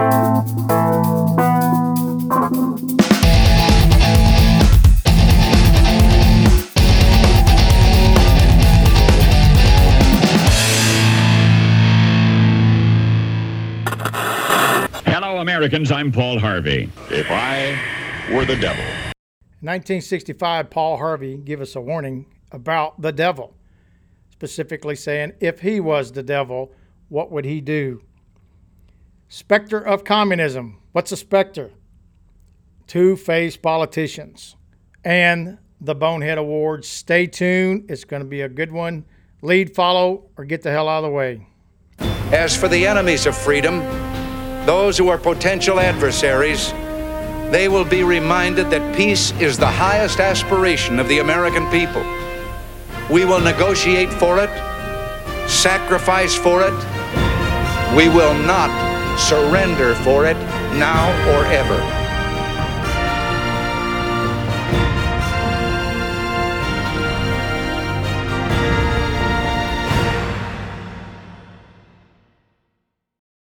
Hello, Americans. I'm Paul Harvey. If I were the devil. 1965, Paul Harvey gave us a warning about the devil, specifically saying if he was the devil, what would he do? Specter of communism. What's a specter? Two faced politicians. And the Bonehead Awards. Stay tuned. It's going to be a good one. Lead, follow, or get the hell out of the way. As for the enemies of freedom, those who are potential adversaries, they will be reminded that peace is the highest aspiration of the American people. We will negotiate for it, sacrifice for it. We will not surrender for it now or ever.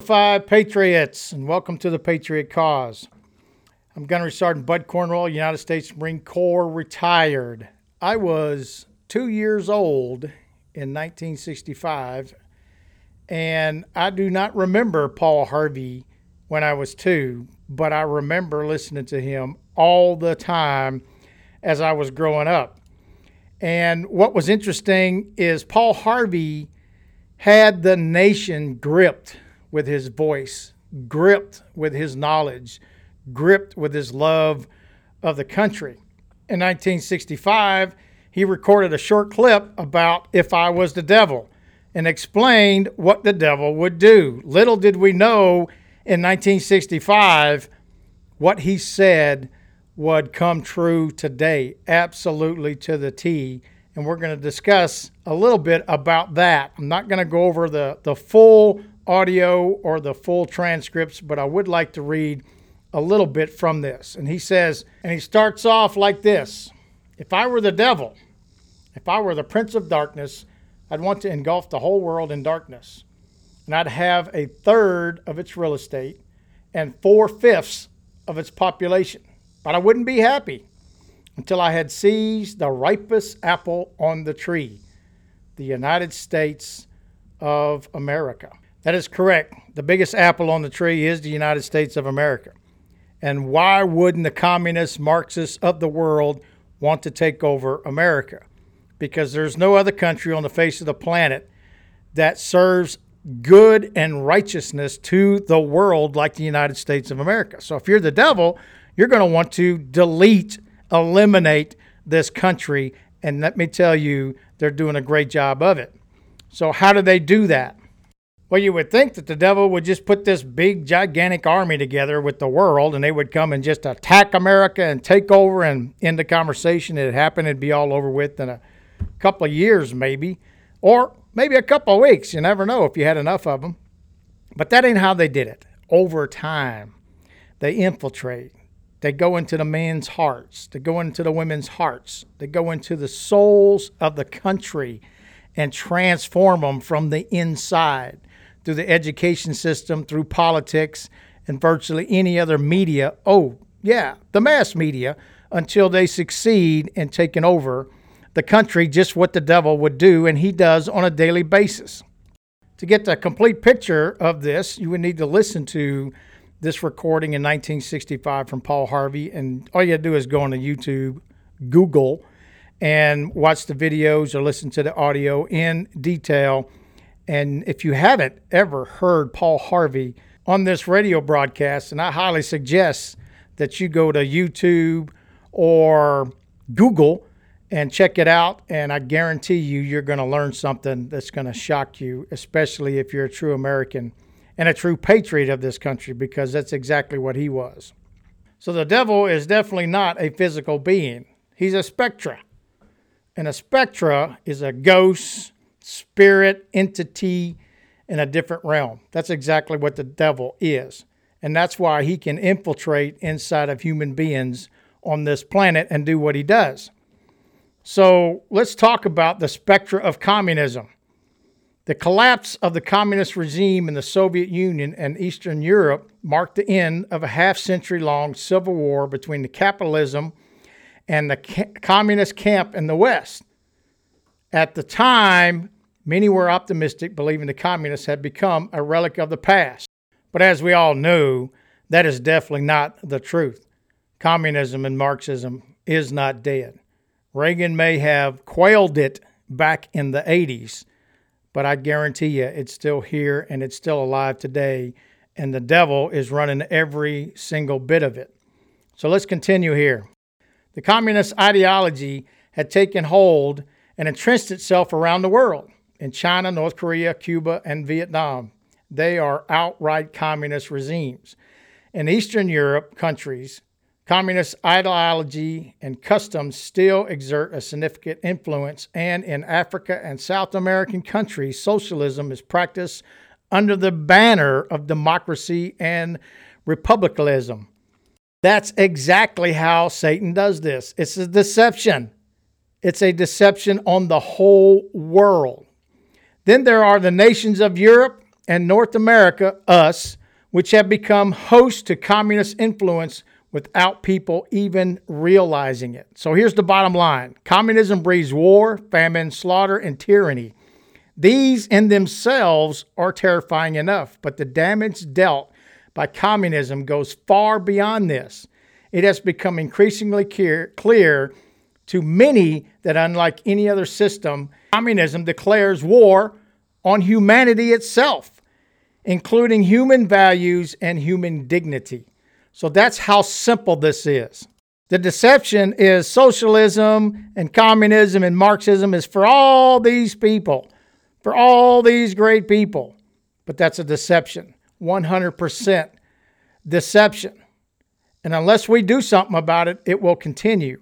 Five Patriots, and welcome to the Patriot Cause. I'm Gunnery Sergeant Bud Cornwell, United States Marine Corps, retired. I was two years old in 1965, and I do not remember Paul Harvey when I was two, but I remember listening to him all the time as I was growing up. And what was interesting is Paul Harvey had the nation gripped with his voice, gripped with his knowledge, gripped with his love of the country. In 1965, he recorded a short clip about If I Was the Devil and explained what the devil would do. Little did we know in 1965 what he said would come true today, absolutely to the T. And we're going to discuss a little bit about that. I'm not going to go over the, the full audio or the full transcripts, but I would like to read a little bit from this. And he says, and he starts off like this If I were the devil, if I were the prince of darkness, I'd want to engulf the whole world in darkness. And I'd have a third of its real estate and four fifths of its population. But I wouldn't be happy until I had seized the ripest apple on the tree, the United States of America. That is correct. The biggest apple on the tree is the United States of America. And why wouldn't the communists, Marxists of the world want to take over America? Because there's no other country on the face of the planet that serves good and righteousness to the world like the United States of America. So if you're the devil, you're going to want to delete, eliminate this country. And let me tell you, they're doing a great job of it. So, how do they do that? Well, you would think that the devil would just put this big, gigantic army together with the world and they would come and just attack America and take over and end the conversation. It happened, it'd be all over with in a couple of years, maybe, or maybe a couple of weeks. You never know if you had enough of them. But that ain't how they did it. Over time, they infiltrate. They go into the men's hearts. They go into the women's hearts. They go into the souls of the country and transform them from the inside through the education system, through politics, and virtually any other media. Oh, yeah, the mass media, until they succeed in taking over the country, just what the devil would do, and he does on a daily basis. To get the complete picture of this, you would need to listen to this recording in 1965 from Paul Harvey, and all you to do is go on to YouTube, Google, and watch the videos or listen to the audio in detail and if you haven't ever heard Paul Harvey on this radio broadcast, and I highly suggest that you go to YouTube or Google and check it out. And I guarantee you, you're going to learn something that's going to shock you, especially if you're a true American and a true patriot of this country, because that's exactly what he was. So the devil is definitely not a physical being, he's a spectra. And a spectra is a ghost, spirit, entity in a different realm. That's exactly what the devil is. And that's why he can infiltrate inside of human beings on this planet and do what he does. So let's talk about the spectra of communism. The collapse of the communist regime in the Soviet Union and Eastern Europe marked the end of a half century long civil war between the capitalism and the ca- communist camp in the West. At the time, many were optimistic, believing the communists had become a relic of the past. But as we all knew, that is definitely not the truth. Communism and Marxism is not dead. Reagan may have quailed it back in the 80s, but I guarantee you it's still here and it's still alive today, and the devil is running every single bit of it. So let's continue here. The communist ideology had taken hold and entrenched itself around the world in China, North Korea, Cuba, and Vietnam. They are outright communist regimes. In Eastern Europe countries, communist ideology and customs still exert a significant influence, and in Africa and South American countries, socialism is practiced under the banner of democracy and republicanism. That's exactly how Satan does this. It's a deception. It's a deception on the whole world. Then there are the nations of Europe and North America, us, which have become host to communist influence without people even realizing it. So here's the bottom line communism breeds war, famine, slaughter, and tyranny. These in themselves are terrifying enough, but the damage dealt by communism goes far beyond this. It has become increasingly clear, to many that, unlike any other system, communism declares war on humanity itself, including human values and human dignity. So that's how simple this is. The deception is socialism and communism and Marxism is for all these people, for all these great people. But that's a deception, 100% deception. And unless we do something about it, it will continue.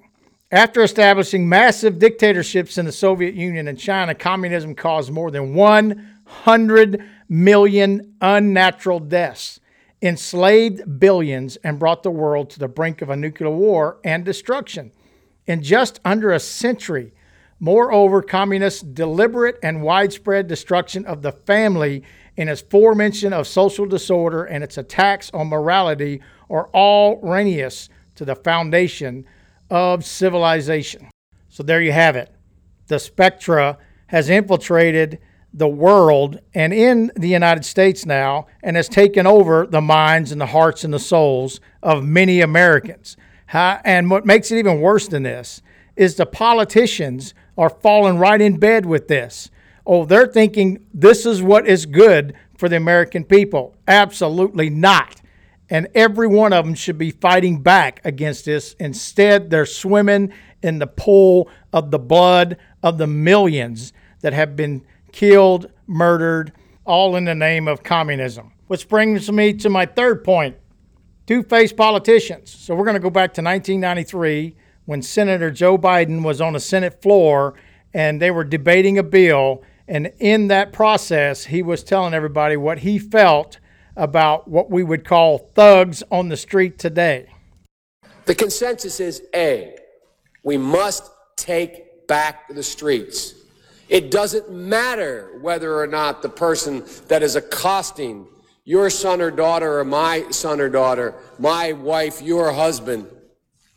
After establishing massive dictatorships in the Soviet Union and China, communism caused more than 100 million unnatural deaths, enslaved billions, and brought the world to the brink of a nuclear war and destruction. In just under a century, moreover, communists' deliberate and widespread destruction of the family in its foremention of social disorder and its attacks on morality are all erroneous to the foundation of civilization. So there you have it. The spectra has infiltrated the world and in the United States now and has taken over the minds and the hearts and the souls of many Americans. and what makes it even worse than this is the politicians are falling right in bed with this. Oh, they're thinking this is what is good for the American people. Absolutely not and every one of them should be fighting back against this. Instead, they're swimming in the pool of the blood of the millions that have been killed, murdered, all in the name of communism. Which brings me to my third point two faced politicians. So we're going to go back to 1993 when Senator Joe Biden was on the Senate floor and they were debating a bill. And in that process, he was telling everybody what he felt about what we would call thugs on the street today? The consensus is A, we must take back the streets. It doesn't matter whether or not the person that is accosting your son or daughter or my son or daughter, my wife, your husband,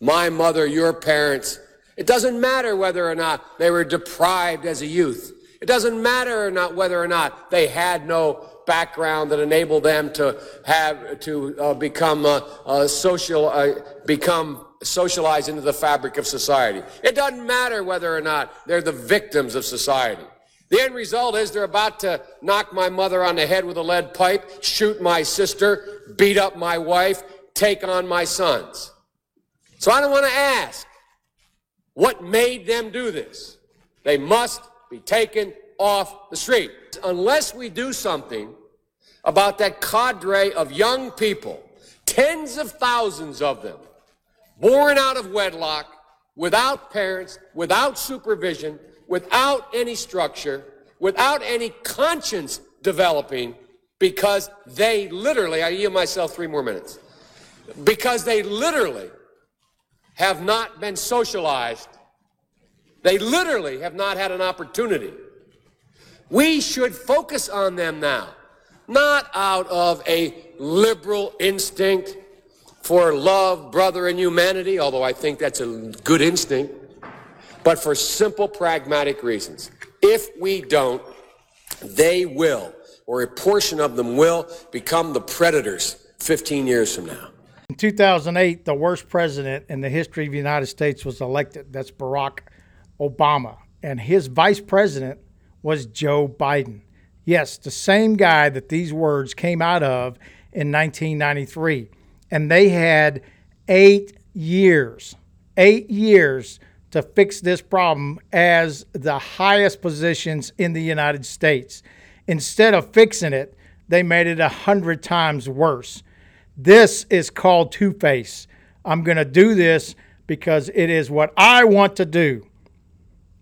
my mother, your parents. It doesn't matter whether or not they were deprived as a youth. It doesn't matter or not whether or not they had no background that enabled them to have to uh, become uh, uh, social, become socialized into the fabric of society. It doesn't matter whether or not they're the victims of society. The end result is they're about to knock my mother on the head with a lead pipe, shoot my sister, beat up my wife, take on my sons. So I don't want to ask what made them do this. They must be taken off the street. Unless we do something about that cadre of young people, tens of thousands of them, born out of wedlock, without parents, without supervision, without any structure, without any conscience developing, because they literally, I yield myself three more minutes, because they literally have not been socialized. They literally have not had an opportunity We should focus on them now, not out of a liberal instinct for love, brother, and humanity, although I think that's a good instinct, but for simple pragmatic reasons. If we don't, they will, or a portion of them will, become the predators 15 years from now. In 2008, the worst president in the history of the United States was elected. That's Barack Obama. And his vice president was Joe Biden. Yes, the same guy that these words came out of in 1993. And they had eight years, eight years to fix this problem as the highest positions in the United States. Instead of fixing it, they made it a hundred times worse. This is called Two Face. I'm going to do this because it is what I want to do.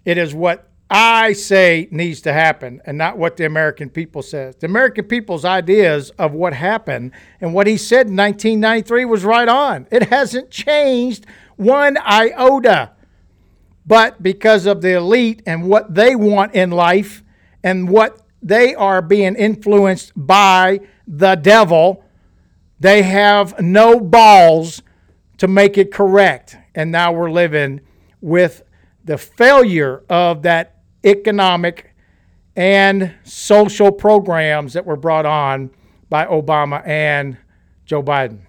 It is what I say needs to happen and not what the American people says. The American people's ideas of what happened and what he said in 1993 was right on. It hasn't changed one iota. But because of the elite and what they want in life and what they are being influenced by the devil, they have no balls to make it correct. And now we're living with the failure of that economic and social programs that were brought on by Obama and Joe Biden.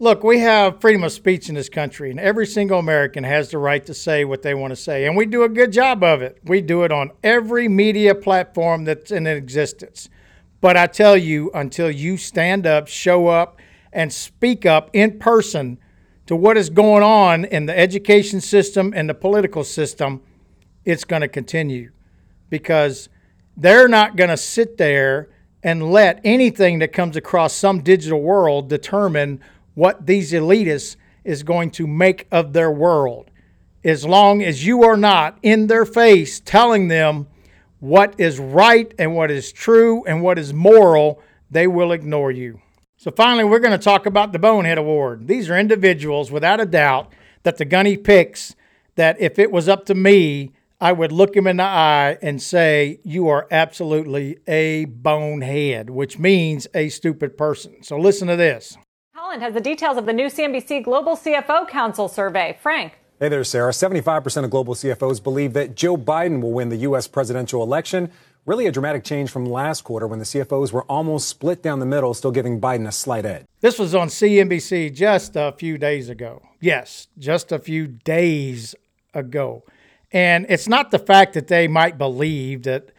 Look, we have freedom of speech in this country, and every single American has the right to say what they want to say, and we do a good job of it. We do it on every media platform that's in existence. But I tell you, until you stand up, show up, and speak up in person to what is going on in the education system and the political system, it's going to continue because they're not going to sit there and let anything that comes across some digital world determine what these elitists is going to make of their world. As long as you are not in their face telling them what is right and what is true and what is moral, they will ignore you. So, finally, we're going to talk about the Bonehead Award. These are individuals, without a doubt, that the gunny picks that if it was up to me, I would look him in the eye and say, You are absolutely a bonehead, which means a stupid person. So, listen to this. Holland has the details of the new CNBC Global CFO Council survey. Frank. Hey there, Sarah. 75% of global CFOs believe that Joe Biden will win the U.S. presidential election. Really a dramatic change from last quarter when the CFOs were almost split down the middle, still giving Biden a slight edge. This was on CNBC just a few days ago. Yes, just a few days ago. And it's not the fact that they might believe that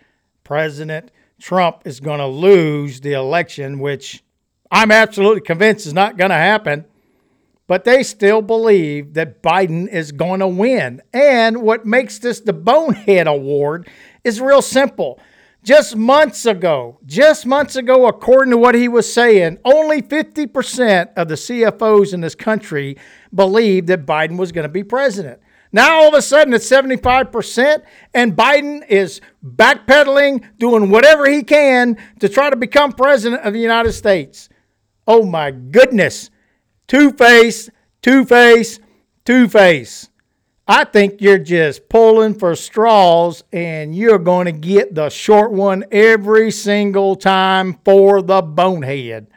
President Trump is going to lose the election, which I'm absolutely convinced is not going to happen. But they still believe that Biden is going to win. And what makes this the Bonehead Award is real simple. Just months ago, just months ago, according to what he was saying, only 50% of the CFOs in this country believed that Biden was going to be president. Now all of a sudden it's 75%, and Biden is backpedaling, doing whatever he can to try to become president of the United States. Oh my goodness. Two Face, Two Face, Two Face. I think you're just pulling for straws and you're going to get the short one every single time for the bonehead.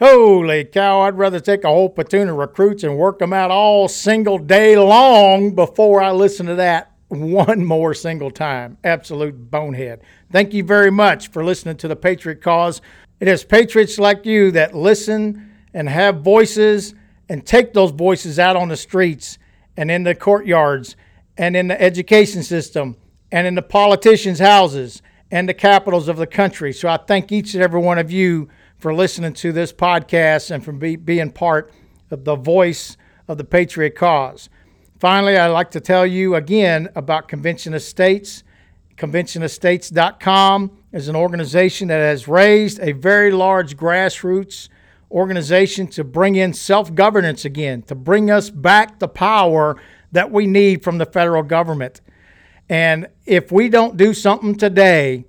Holy cow, I'd rather take a whole platoon of recruits and work them out all single day long before I listen to that one more single time. Absolute bonehead. Thank you very much for listening to the Patriot Cause. It is patriots like you that listen and have voices and take those voices out on the streets and in the courtyards and in the education system and in the politicians' houses and the capitals of the country. So I thank each and every one of you for listening to this podcast and for be, being part of the voice of the Patriot cause. Finally, I'd like to tell you again about Convention of States. ConventionofStates.com is an organization that has raised a very large grassroots organization to bring in self governance again, to bring us back the power that we need from the federal government. And if we don't do something today,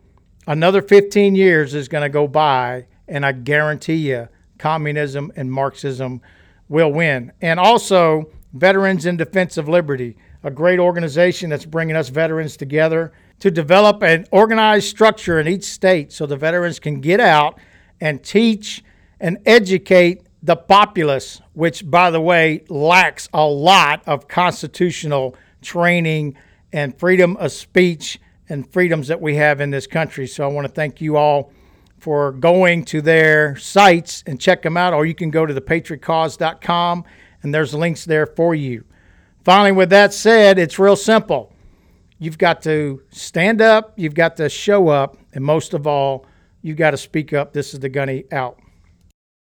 another 15 years is going to go by, and I guarantee you, communism and Marxism will win. And also, Veterans in Defense of Liberty, a great organization that's bringing us veterans together to develop an organized structure in each state so the veterans can get out and teach and educate the populace, which, by the way, lacks a lot of constitutional training and freedom of speech and freedoms that we have in this country. So I want to thank you all for going to their sites and check them out, or you can go to thepatriotcause.com and there's links there for you. Finally, with that said, it's real simple. You've got to stand up, you've got to show up, and most of all, you've got to speak up. This is the Gunny out.